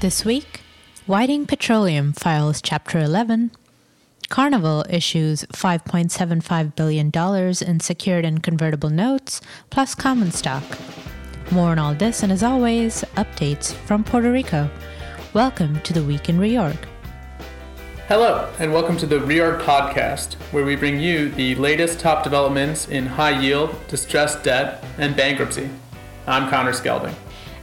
This week, Whiting Petroleum files Chapter 11, Carnival issues $5.75 billion in secured and convertible notes, plus common stock. More on all this, and as always, updates from Puerto Rico. Welcome to the Week in Reorg. Hello, and welcome to the Reorg Podcast, where we bring you the latest top developments in high yield, distressed debt, and bankruptcy. I'm Connor Skelding.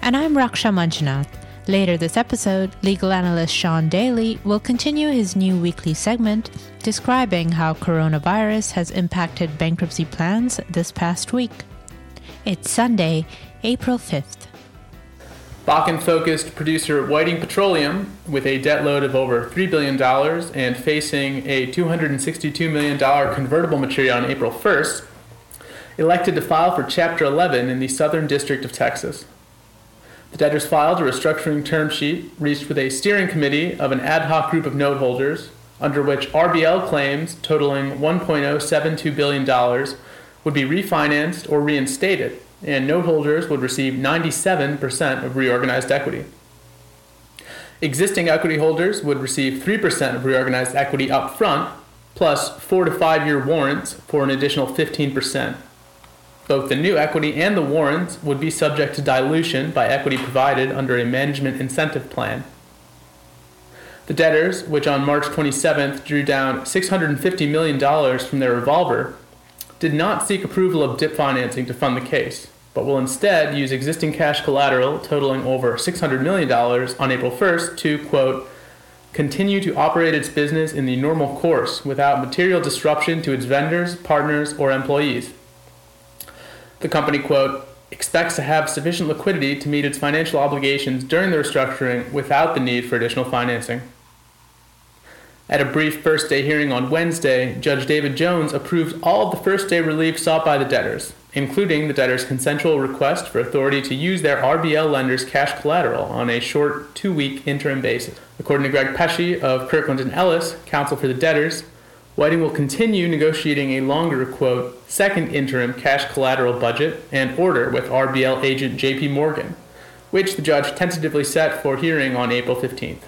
And I'm Raksha Manjunath. Later this episode, legal analyst Sean Daly will continue his new weekly segment describing how coronavirus has impacted bankruptcy plans this past week. It's Sunday, April 5th. Bakken focused producer Whiting Petroleum, with a debt load of over $3 billion and facing a $262 million convertible maturity on April 1st, elected to file for Chapter 11 in the Southern District of Texas. The debtors filed a restructuring term sheet reached with a steering committee of an ad hoc group of note holders, under which RBL claims totaling $1.072 billion would be refinanced or reinstated, and note holders would receive 97% of reorganized equity. Existing equity holders would receive 3% of reorganized equity up front, plus four to five year warrants for an additional 15%. Both the new equity and the warrants would be subject to dilution by equity provided under a management incentive plan. The debtors, which on March 27th drew down $650 million from their revolver, did not seek approval of DIP financing to fund the case, but will instead use existing cash collateral totaling over $600 million on April 1st to, quote, continue to operate its business in the normal course without material disruption to its vendors, partners, or employees. The company, quote, expects to have sufficient liquidity to meet its financial obligations during the restructuring without the need for additional financing. At a brief first day hearing on Wednesday, Judge David Jones approved all of the first day relief sought by the debtors, including the debtors' consensual request for authority to use their RBL lender's cash collateral on a short two week interim basis. According to Greg Pesce of Kirkland and Ellis, counsel for the debtors, Whiting will continue negotiating a longer, quote, second interim cash collateral budget and order with RBL agent JP Morgan, which the judge tentatively set for hearing on April 15th.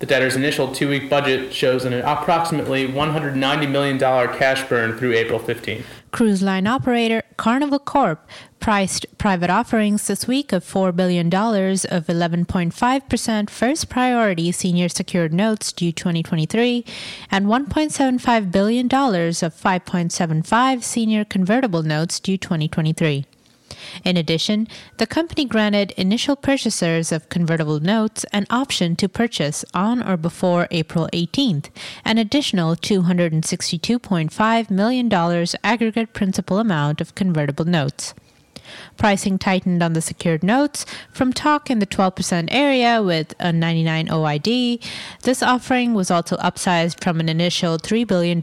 The debtor's initial two week budget shows an approximately $190 million cash burn through April 15th. Cruise line operator Carnival Corp priced private offerings this week of $4 billion of 11.5% first priority senior secured notes due 2023 and $1.75 billion of 5.75 senior convertible notes due 2023. In addition, the company granted initial purchasers of convertible notes an option to purchase on or before April 18th an additional $262.5 million aggregate principal amount of convertible notes. Pricing tightened on the secured notes from talk in the 12% area with a 99 OID. This offering was also upsized from an initial $3 billion.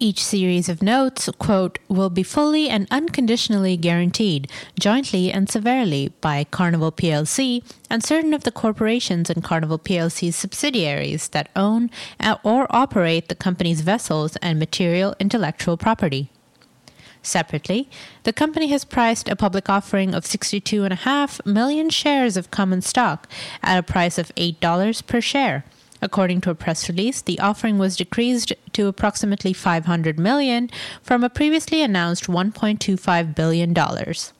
Each series of notes, quote, will be fully and unconditionally guaranteed, jointly and severally, by Carnival plc and certain of the corporations and Carnival plc's subsidiaries that own or operate the company's vessels and material intellectual property. Separately, the company has priced a public offering of 62.5 million shares of common stock at a price of $8 per share According to a press release, the offering was decreased to approximately 500 million from a previously announced 1.25 billion dollars.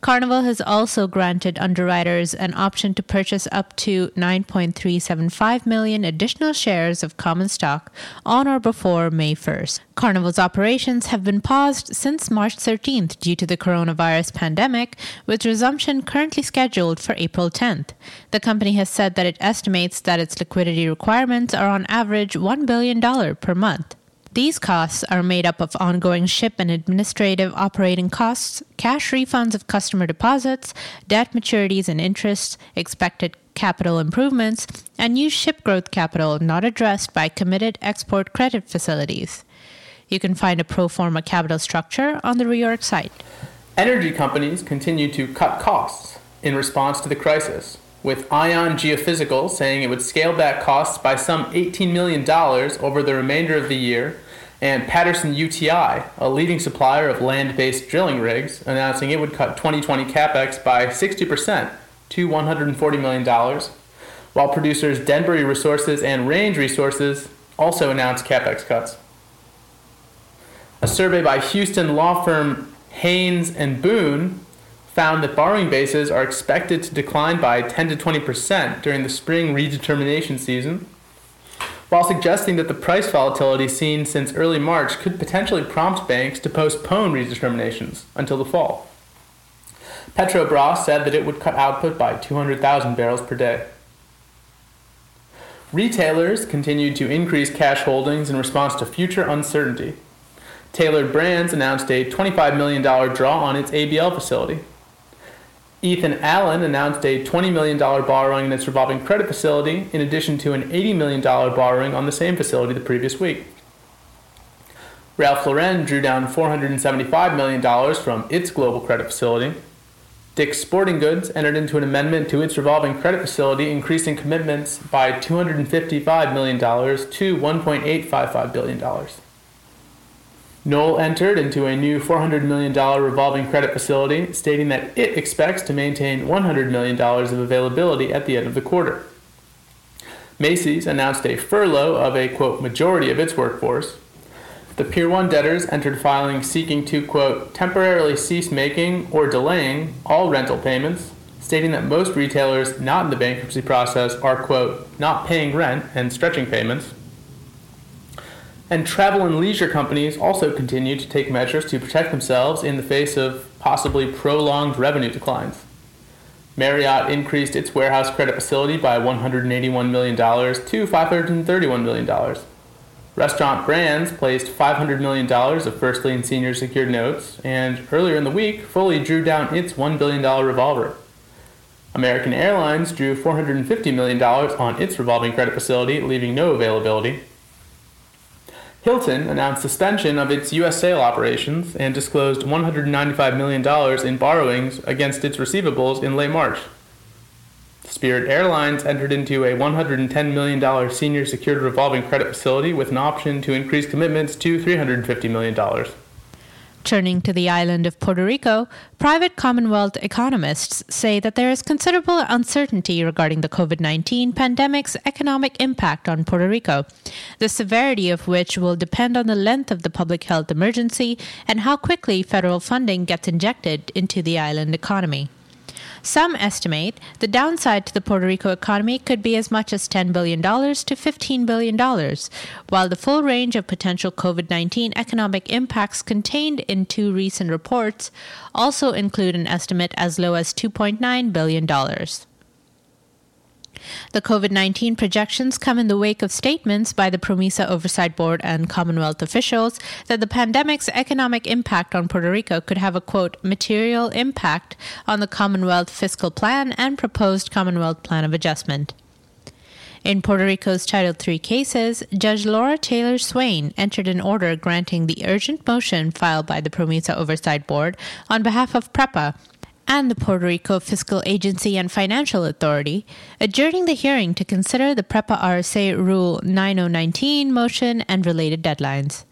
Carnival has also granted underwriters an option to purchase up to 9.375 million additional shares of common stock on or before May 1st. Carnival's operations have been paused since March 13th due to the coronavirus pandemic, with resumption currently scheduled for April 10th. The company has said that it estimates that its liquidity requirements are on average $1 billion per month. These costs are made up of ongoing ship and administrative operating costs, cash refunds of customer deposits, debt maturities and interest, expected capital improvements, and new ship growth capital not addressed by committed export credit facilities. You can find a pro forma capital structure on the Reorg site. Energy companies continue to cut costs in response to the crisis with Ion Geophysical saying it would scale back costs by some $18 million over the remainder of the year, and Patterson UTI, a leading supplier of land based drilling rigs, announcing it would cut 2020 capex by 60% to $140 million, while producers Denbury Resources and Range Resources also announced capex cuts. A survey by Houston law firm Haynes and Boone found that borrowing bases are expected to decline by 10 to 20% during the spring redetermination season, while suggesting that the price volatility seen since early March could potentially prompt banks to postpone redeterminations until the fall. Petrobras said that it would cut output by 200,000 barrels per day. Retailers continued to increase cash holdings in response to future uncertainty. Tailored Brands announced a $25 million draw on its ABL facility. Ethan Allen announced a $20 million borrowing in its revolving credit facility, in addition to an $80 million borrowing on the same facility the previous week. Ralph Lauren drew down $475 million from its global credit facility. Dick's Sporting Goods entered into an amendment to its revolving credit facility, increasing commitments by $255 million to $1.855 billion. Knoll entered into a new $400 million revolving credit facility, stating that it expects to maintain $100 million of availability at the end of the quarter. Macy's announced a furlough of a, quote, majority of its workforce. The Pier 1 debtors entered filing seeking to, quote, temporarily cease making or delaying all rental payments, stating that most retailers not in the bankruptcy process are, quote, not paying rent and stretching payments. And travel and leisure companies also continue to take measures to protect themselves in the face of possibly prolonged revenue declines. Marriott increased its warehouse credit facility by $181 million to $531 million. Restaurant Brands placed $500 million of first lien senior secured notes, and earlier in the week fully drew down its $1 billion revolver. American Airlines drew $450 million on its revolving credit facility, leaving no availability. Hilton announced suspension of its U.S. sale operations and disclosed $195 million in borrowings against its receivables in late March. Spirit Airlines entered into a $110 million senior secured revolving credit facility with an option to increase commitments to $350 million. Turning to the island of Puerto Rico, private Commonwealth economists say that there is considerable uncertainty regarding the COVID 19 pandemic's economic impact on Puerto Rico, the severity of which will depend on the length of the public health emergency and how quickly federal funding gets injected into the island economy. Some estimate the downside to the Puerto Rico economy could be as much as $10 billion to $15 billion, while the full range of potential COVID 19 economic impacts contained in two recent reports also include an estimate as low as $2.9 billion. The COVID 19 projections come in the wake of statements by the PROMESA Oversight Board and Commonwealth officials that the pandemic's economic impact on Puerto Rico could have a quote, material impact on the Commonwealth fiscal plan and proposed Commonwealth plan of adjustment. In Puerto Rico's Title III cases, Judge Laura Taylor Swain entered an order granting the urgent motion filed by the PROMESA Oversight Board on behalf of PREPA and the Puerto Rico Fiscal Agency and Financial Authority, adjourning the hearing to consider the PREPA RSA Rule 9019 motion and related deadlines.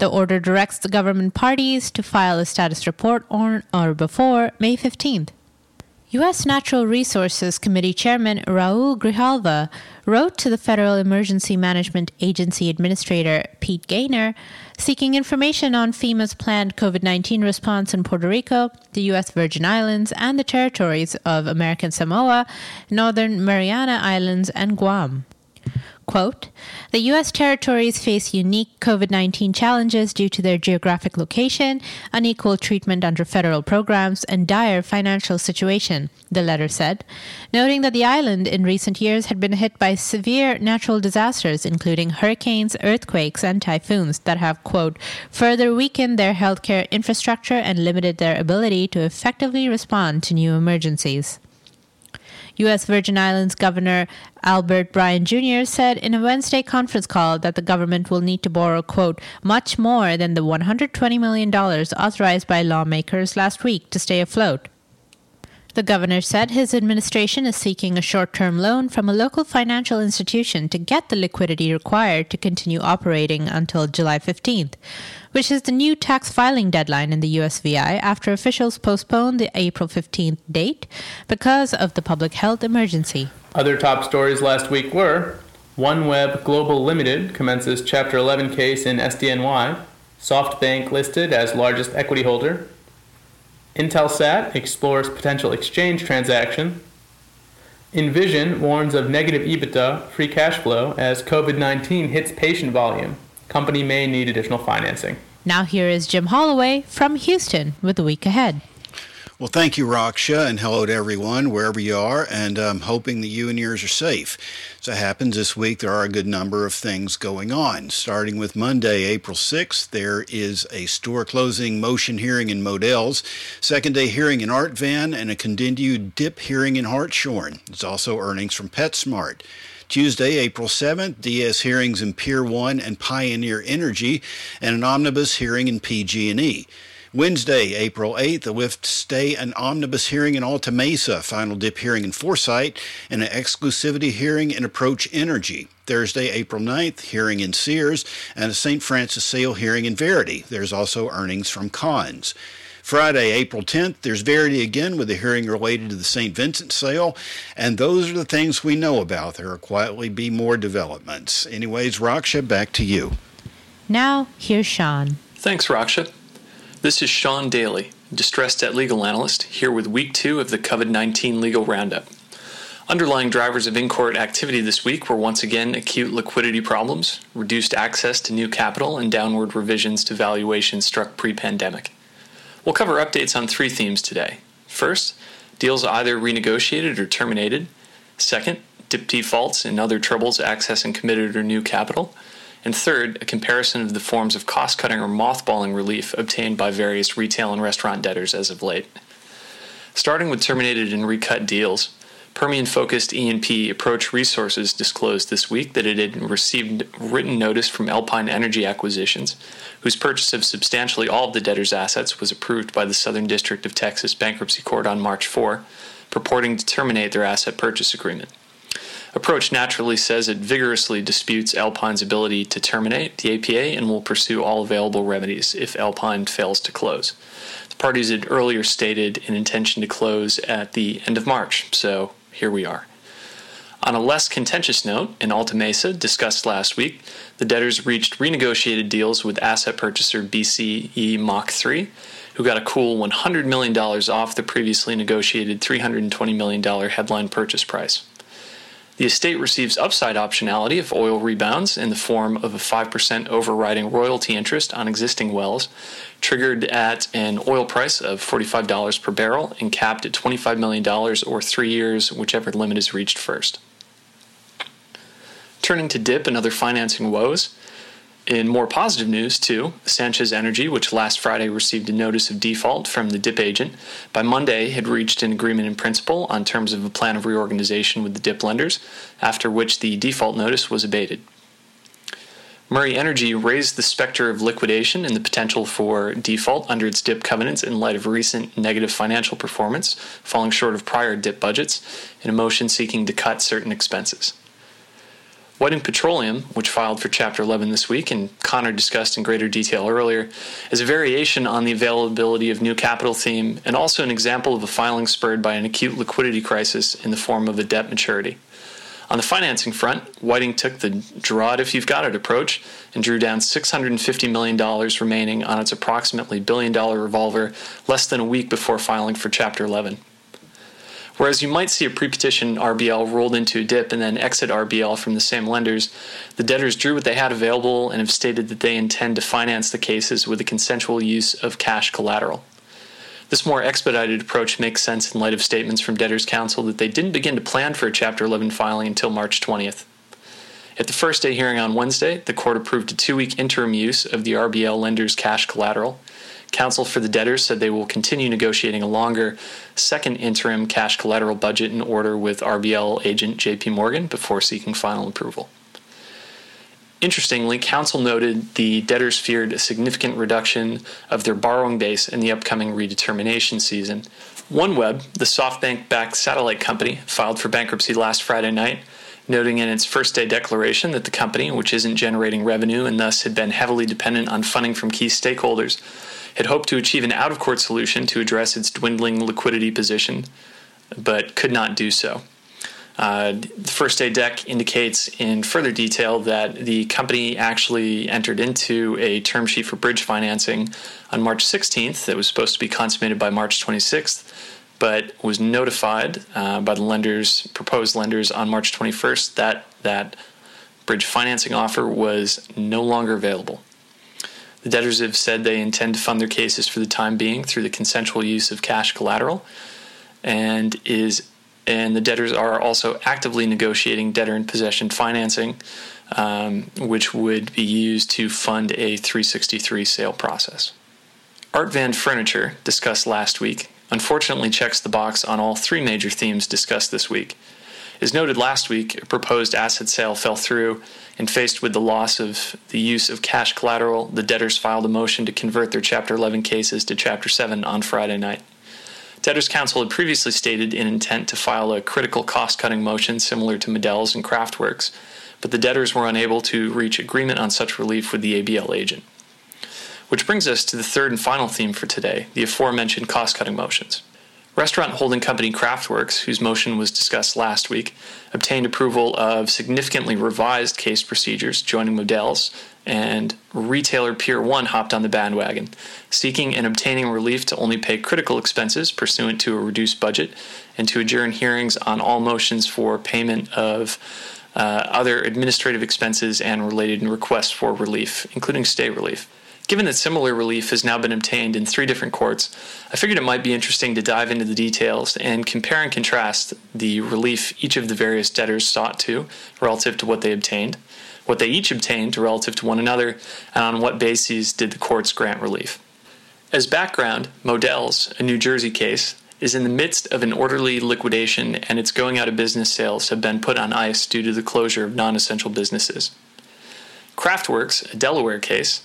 The order directs the government parties to file a status report on or before May 15th. U.S. Natural Resources Committee Chairman Raul Grijalva wrote to the Federal Emergency Management Agency Administrator Pete Gaynor seeking information on FEMA's planned COVID 19 response in Puerto Rico, the U.S. Virgin Islands, and the territories of American Samoa, Northern Mariana Islands, and Guam. Quote, the U.S. territories face unique COVID 19 challenges due to their geographic location, unequal treatment under federal programs, and dire financial situation, the letter said, noting that the island in recent years had been hit by severe natural disasters, including hurricanes, earthquakes, and typhoons that have, quote, further weakened their healthcare infrastructure and limited their ability to effectively respond to new emergencies. U.S. Virgin Islands Governor Albert Bryan Jr. said in a Wednesday conference call that the government will need to borrow, quote, much more than the $120 million authorized by lawmakers last week to stay afloat. The governor said his administration is seeking a short term loan from a local financial institution to get the liquidity required to continue operating until July 15th, which is the new tax filing deadline in the USVI after officials postponed the April 15th date because of the public health emergency. Other top stories last week were OneWeb Global Limited commences Chapter 11 case in SDNY, SoftBank listed as largest equity holder, Intelsat explores potential exchange transaction, Envision warns of negative EBITDA, free cash flow, as COVID 19 hits patient volume. Company may need additional financing. Now, here is Jim Holloway from Houston with the week ahead. Well, thank you, Raksha, and hello to everyone, wherever you are, and I'm hoping that you and yours are safe. As it happens this week, there are a good number of things going on. Starting with Monday, April 6th, there is a store closing motion hearing in Modell's, second day hearing in Art Van, and a continued dip hearing in Hartshorne. There's also earnings from PetSmart. Tuesday, April 7th, DS hearings in Pier 1 and Pioneer Energy, and an omnibus hearing in PG&E. Wednesday, April 8th, a lift stay and omnibus hearing in Alta Mesa, final dip hearing in Foresight, and an exclusivity hearing in Approach Energy. Thursday, April 9th, hearing in Sears, and a St. Francis sale hearing in Verity. There's also earnings from Conn's. Friday, April 10th, there's Verity again with a hearing related to the St. Vincent sale. And those are the things we know about. There will quietly be more developments. Anyways, Raksha, back to you. Now, here's Sean. Thanks, Raksha. This is Sean Daly, distressed debt legal analyst, here with week two of the COVID 19 legal roundup. Underlying drivers of in court activity this week were once again acute liquidity problems, reduced access to new capital, and downward revisions to valuations struck pre pandemic. We'll cover updates on three themes today. First, deals either renegotiated or terminated. Second, dip defaults and other troubles accessing committed or new capital and third, a comparison of the forms of cost cutting or mothballing relief obtained by various retail and restaurant debtors as of late. Starting with terminated and recut deals, Permian focused E&P Approach Resources disclosed this week that it had received written notice from Alpine Energy Acquisitions, whose purchase of substantially all of the debtor's assets was approved by the Southern District of Texas Bankruptcy Court on March 4, purporting to terminate their asset purchase agreement approach naturally says it vigorously disputes Alpine's ability to terminate the APA and will pursue all available remedies if Alpine fails to close. The parties had earlier stated an intention to close at the end of March, so here we are. On a less contentious note, in Alta Mesa, discussed last week, the debtors reached renegotiated deals with asset purchaser BCE Mach 3, who got a cool $100 million off the previously negotiated $320 million headline purchase price. The estate receives upside optionality if oil rebounds in the form of a 5% overriding royalty interest on existing wells, triggered at an oil price of $45 per barrel and capped at $25 million or three years, whichever limit is reached first. Turning to DIP and other financing woes, in more positive news, too, Sanchez Energy, which last Friday received a notice of default from the DIP agent, by Monday had reached an agreement in principle on terms of a plan of reorganization with the DIP lenders, after which the default notice was abated. Murray Energy raised the specter of liquidation and the potential for default under its DIP covenants in light of recent negative financial performance, falling short of prior DIP budgets, in a motion seeking to cut certain expenses. Whiting Petroleum, which filed for Chapter 11 this week and Connor discussed in greater detail earlier, is a variation on the availability of new capital theme and also an example of a filing spurred by an acute liquidity crisis in the form of a debt maturity. On the financing front, Whiting took the draw it if you've got it approach and drew down $650 million remaining on its approximately billion dollar revolver less than a week before filing for Chapter 11. Whereas you might see a pre-petition RBL rolled into a DIP and then exit RBL from the same lenders, the debtors drew what they had available and have stated that they intend to finance the cases with the consensual use of cash collateral. This more expedited approach makes sense in light of statements from debtors' counsel that they didn't begin to plan for a Chapter 11 filing until March 20th. At the first day hearing on Wednesday, the court approved a two week interim use of the RBL lender's cash collateral, Counsel for the debtors said they will continue negotiating a longer second interim cash collateral budget in order with RBL agent JP Morgan before seeking final approval. Interestingly, counsel noted the debtors feared a significant reduction of their borrowing base in the upcoming redetermination season, OneWeb, the SoftBank backed satellite company, filed for bankruptcy last Friday night, noting in its first day declaration that the company, which isn't generating revenue and thus had been heavily dependent on funding from key stakeholders, had hoped to achieve an out of court solution to address its dwindling liquidity position, but could not do so. Uh, the first day deck indicates in further detail that the company actually entered into a term sheet for bridge financing on March 16th that was supposed to be consummated by March 26th, but was notified uh, by the lenders, proposed lenders, on March 21st that that bridge financing offer was no longer available. The debtors have said they intend to fund their cases for the time being through the consensual use of cash collateral, and is and the debtors are also actively negotiating debtor in possession financing, um, which would be used to fund a 363 sale process. Art Van Furniture, discussed last week, unfortunately checks the box on all three major themes discussed this week. As noted last week, a proposed asset sale fell through, and faced with the loss of the use of cash collateral, the debtors filed a motion to convert their Chapter 11 cases to Chapter 7 on Friday night. Debtors Counsel had previously stated an intent to file a critical cost cutting motion similar to Modell's and Craftworks, but the debtors were unable to reach agreement on such relief with the ABL agent. Which brings us to the third and final theme for today the aforementioned cost cutting motions. Restaurant holding company Craftworks, whose motion was discussed last week, obtained approval of significantly revised case procedures, joining Modell's, and retailer Pier 1 hopped on the bandwagon, seeking and obtaining relief to only pay critical expenses pursuant to a reduced budget and to adjourn hearings on all motions for payment of uh, other administrative expenses and related requests for relief, including stay relief. Given that similar relief has now been obtained in three different courts, I figured it might be interesting to dive into the details and compare and contrast the relief each of the various debtors sought to relative to what they obtained, what they each obtained relative to one another, and on what bases did the courts grant relief. As background, Modell's, a New Jersey case, is in the midst of an orderly liquidation and its going out of business sales have been put on ice due to the closure of non essential businesses. Craftworks, a Delaware case,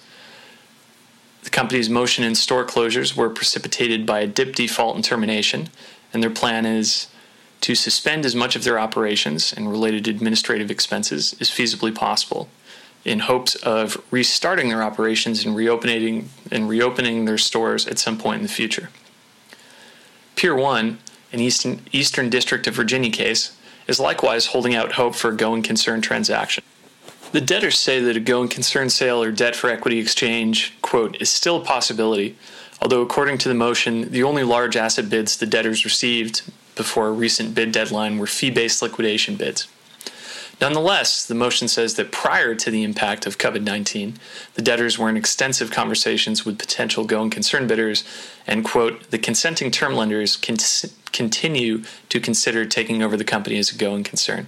the company's motion and store closures were precipitated by a dip default and termination, and their plan is to suspend as much of their operations and related administrative expenses as feasibly possible in hopes of restarting their operations and reopening and reopening their stores at some point in the future. Pier 1, an Eastern, Eastern District of Virginia case, is likewise holding out hope for a going concern transaction. The debtors say that a going concern sale or debt for equity exchange, quote, is still a possibility, although according to the motion, the only large asset bids the debtors received before a recent bid deadline were fee based liquidation bids. Nonetheless, the motion says that prior to the impact of COVID 19, the debtors were in extensive conversations with potential going concern bidders, and, quote, the consenting term lenders can continue to consider taking over the company as a going concern.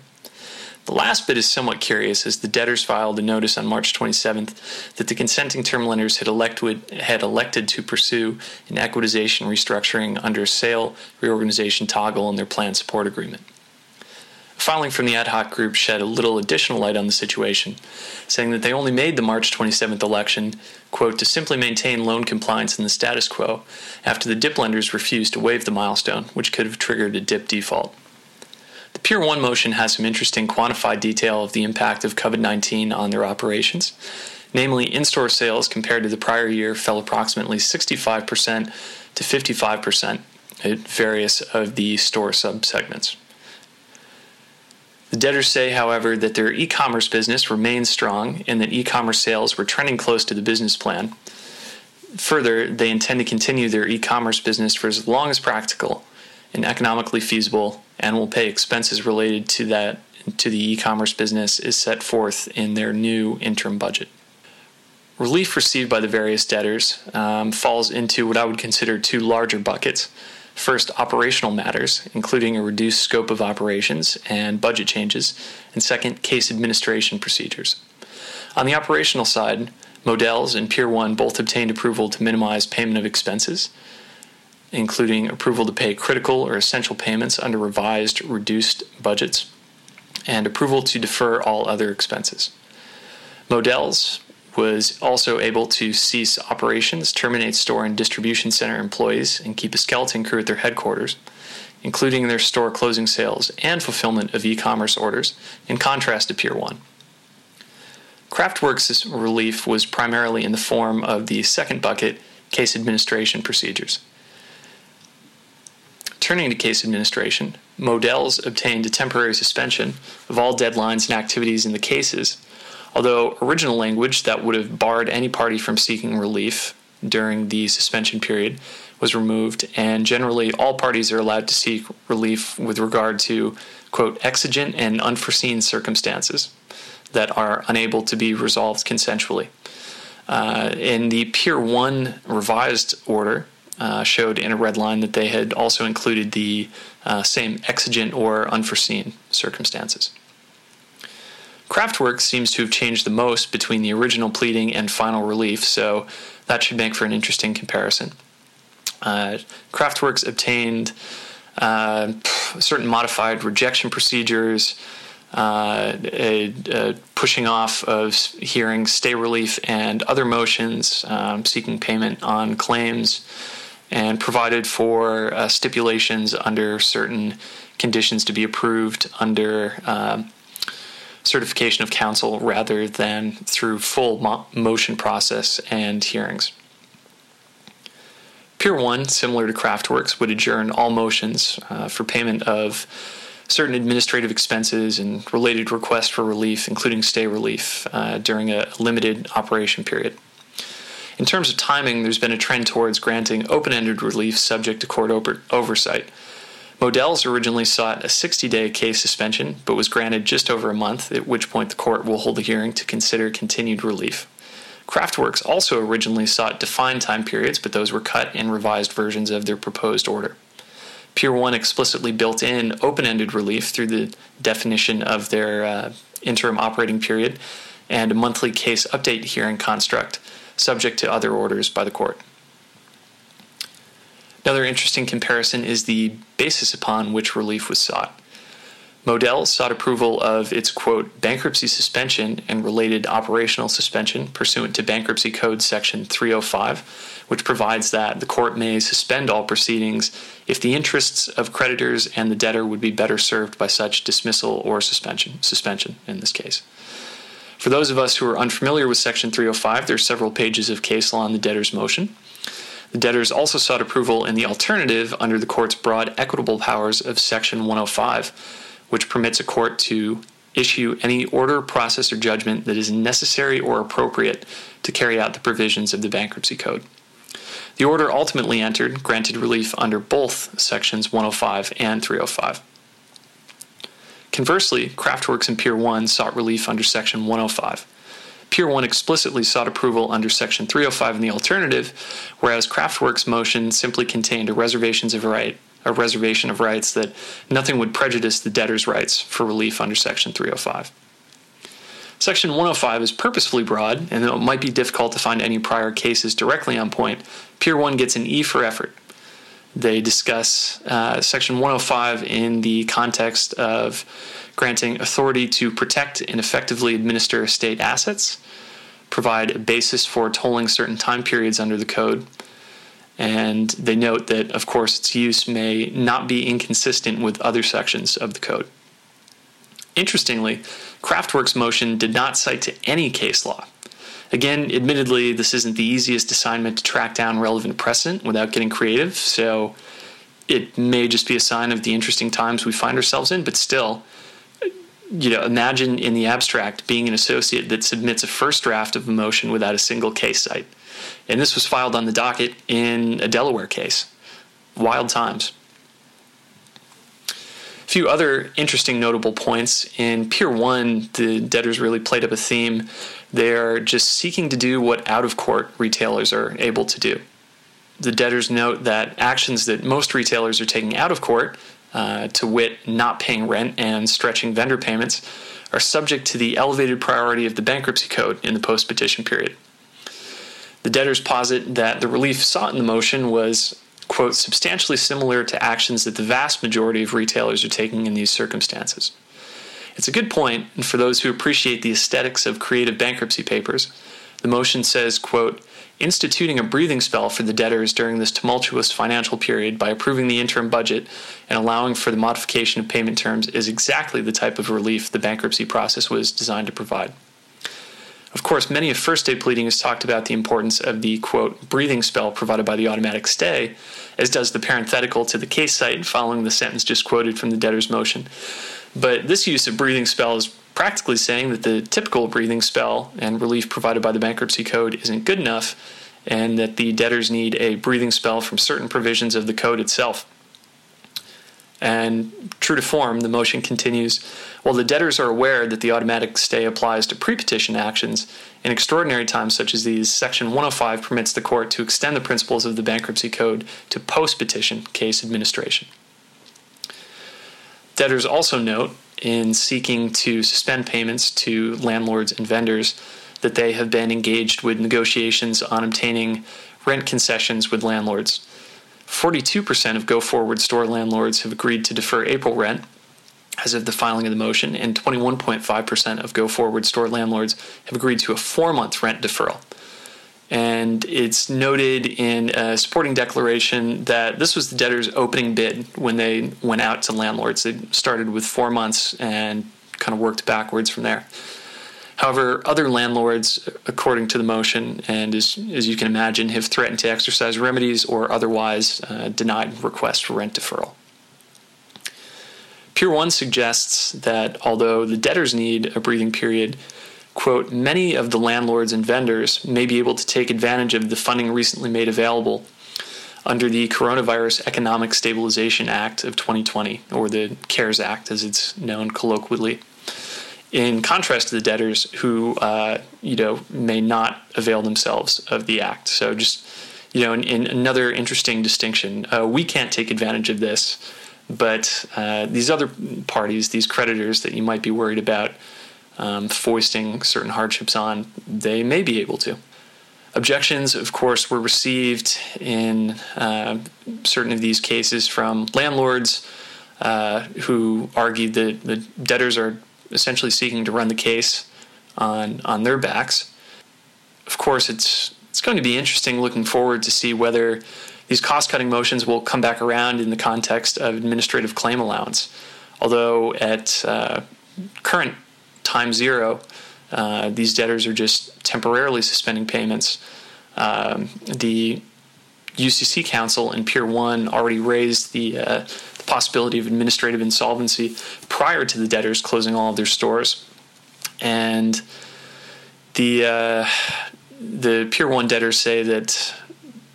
The last bit is somewhat curious as the debtors filed a notice on March 27th that the consenting term lenders had, elected, had elected to pursue an equitization restructuring under a sale reorganization toggle in their plan support agreement. A filing from the ad hoc group shed a little additional light on the situation, saying that they only made the March 27th election, quote, to simply maintain loan compliance in the status quo after the DIP lenders refused to waive the milestone, which could have triggered a DIP default. Pier 1 motion has some interesting quantified detail of the impact of COVID 19 on their operations. Namely, in store sales compared to the prior year fell approximately 65% to 55% at various of the store subsegments. The debtors say, however, that their e commerce business remains strong and that e commerce sales were trending close to the business plan. Further, they intend to continue their e commerce business for as long as practical and economically feasible and will pay expenses related to that to the e-commerce business is set forth in their new interim budget. Relief received by the various debtors um, falls into what I would consider two larger buckets. First, operational matters, including a reduced scope of operations and budget changes, and second, case administration procedures. On the operational side, Modell's and Pier 1 both obtained approval to minimize payment of expenses, including approval to pay critical or essential payments under revised, reduced budgets, and approval to defer all other expenses. Modell's was also able to cease operations, terminate store and distribution center employees, and keep a skeleton crew at their headquarters, including their store closing sales and fulfillment of e commerce orders, in contrast to Pier 1. Craftworks' relief was primarily in the form of the second bucket case administration procedures. Turning to case administration, Modell's obtained a temporary suspension of all deadlines and activities in the cases, although original language that would have barred any party from seeking relief during the suspension period was removed, and generally all parties are allowed to seek relief with regard to, quote, exigent and unforeseen circumstances that are unable to be resolved consensually. Uh, in the Pier 1 revised order, uh, showed in a red line that they had also included the uh, same exigent or unforeseen circumstances. Craftworks seems to have changed the most between the original pleading and final relief, so that should make for an interesting comparison. Uh, Craftworks obtained uh, certain modified rejection procedures, uh, a, a pushing off of hearing stay relief and other motions, um, seeking payment on claims, and provided for uh, stipulations under certain conditions to be approved under uh, certification of counsel rather than through full mo- motion process and hearings. Pier 1, similar to Craftworks, would adjourn all motions uh, for payment of certain administrative expenses and related requests for relief, including stay relief, uh, during a limited operation period. In terms of timing, there's been a trend towards granting open ended relief subject to court over- oversight. Modell's originally sought a 60 day case suspension, but was granted just over a month, at which point the court will hold a hearing to consider continued relief. Craftworks also originally sought defined time periods, but those were cut in revised versions of their proposed order. Pier 1 explicitly built in open ended relief through the definition of their uh, interim operating period and a monthly case update hearing construct subject to other orders by the court. Another interesting comparison is the basis upon which relief was sought. Modell sought approval of its quote bankruptcy suspension and related operational suspension pursuant to Bankruptcy Code Section 305, which provides that the court may suspend all proceedings if the interests of creditors and the debtor would be better served by such dismissal or suspension, suspension in this case. For those of us who are unfamiliar with Section 305, there are several pages of case law on the debtor's motion. The debtors also sought approval in the alternative under the court's broad equitable powers of Section 105, which permits a court to issue any order, process, or judgment that is necessary or appropriate to carry out the provisions of the Bankruptcy Code. The order ultimately entered granted relief under both Sections 105 and 305. Conversely, Craftworks and Pier 1 sought relief under Section 105. Pier 1 explicitly sought approval under Section 305 in the alternative, whereas Craftworks' motion simply contained a of right, a reservation of rights that nothing would prejudice the debtor's rights for relief under Section 305. Section 105 is purposefully broad, and though it might be difficult to find any prior cases directly on point, Pier 1 gets an E for effort. They discuss uh, Section 105 in the context of granting authority to protect and effectively administer state assets, provide a basis for tolling certain time periods under the code, and they note that, of course, its use may not be inconsistent with other sections of the code. Interestingly, Craftworks' motion did not cite to any case law. Again, admittedly, this isn't the easiest assignment to track down relevant precedent without getting creative, so it may just be a sign of the interesting times we find ourselves in, but still, you know, imagine in the abstract being an associate that submits a first draft of a motion without a single case cite. And this was filed on the docket in a Delaware case. Wild times. A few other interesting notable points. In Pier 1, the debtors really played up a theme. They're just seeking to do what out of court retailers are able to do. The debtors note that actions that most retailers are taking out of court, uh, to wit, not paying rent and stretching vendor payments, are subject to the elevated priority of the bankruptcy code in the post petition period. The debtors posit that the relief sought in the motion was quote, substantially similar to actions that the vast majority of retailers are taking in these circumstances. It's a good point, and for those who appreciate the aesthetics of creative bankruptcy papers, The motion says, quote, instituting a breathing spell for the debtors during this tumultuous financial period by approving the interim budget and allowing for the modification of payment terms is exactly the type of relief the bankruptcy process was designed to provide. Of course, many of first day pleading has talked about the importance of the quote breathing spell provided by the automatic stay, as does the parenthetical to the case cite following the sentence just quoted from the debtor's motion. But this use of breathing spell is practically saying that the typical breathing spell and relief provided by the bankruptcy code isn't good enough, and that the debtors need a breathing spell from certain provisions of the code itself. And true to form, the motion continues While the debtors are aware that the automatic stay applies to pre petition actions, in extraordinary times such as these, Section 105 permits the court to extend the principles of the Bankruptcy Code to post petition case administration. Debtors also note in seeking to suspend payments to landlords and vendors that they have been engaged with negotiations on obtaining rent concessions with landlords. 42% of go forward store landlords have agreed to defer April rent as of the filing of the motion, and 21.5% of go forward store landlords have agreed to a four month rent deferral. And it's noted in a supporting declaration that this was the debtor's opening bid when they went out to landlords. They started with four months and kind of worked backwards from there. However, other landlords, according to the motion, and as, as you can imagine, have threatened to exercise remedies or otherwise uh, denied requests for rent deferral. Pier 1 suggests that although the debtors need a breathing period, quote, many of the landlords and vendors may be able to take advantage of the funding recently made available under the Coronavirus Economic Stabilization Act of 2020, or the CARES Act as it's known colloquially in contrast to the debtors who uh, you know may not avail themselves of the act. So just you know, in, in another interesting distinction, uh, we can't take advantage of this, but uh, these other parties, these creditors that you might be worried about um, foisting certain hardships on, they may be able to. Objections, of course, were received in uh, certain of these cases from landlords uh, who argued that the debtors are essentially seeking to run the case on on their backs. Of course, it's it's going to be interesting looking forward to see whether these cost-cutting motions will come back around in the context of administrative claim allowance. Although at uh, current time zero, uh, these debtors are just temporarily suspending payments. Um, the UCC Counsel and Pier 1 already raised the, uh, the possibility of administrative insolvency prior to the debtors closing all of their stores. And the, uh, the Pier 1 debtors say that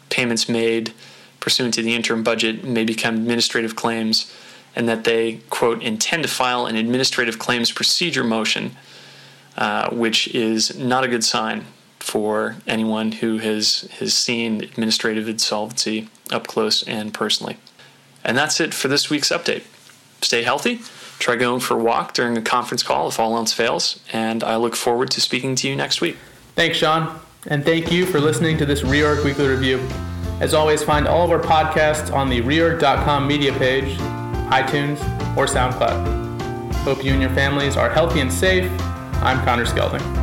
payments made pursuant to the interim budget may become administrative claims and that they, quote, intend to file an administrative claims procedure motion, uh, which is not a good sign for anyone who has, has seen administrative insolvency up close and personally. And that's it for this week's update. Stay healthy, try going for a walk during a conference call if all else fails, and I look forward to speaking to you next week. Thanks, Sean, and thank you for listening to this Reorg Weekly Review. As always, find all of our podcasts on the reorg.com media page, iTunes, or SoundCloud. Hope you and your families are healthy and safe. I'm Connor Skelding.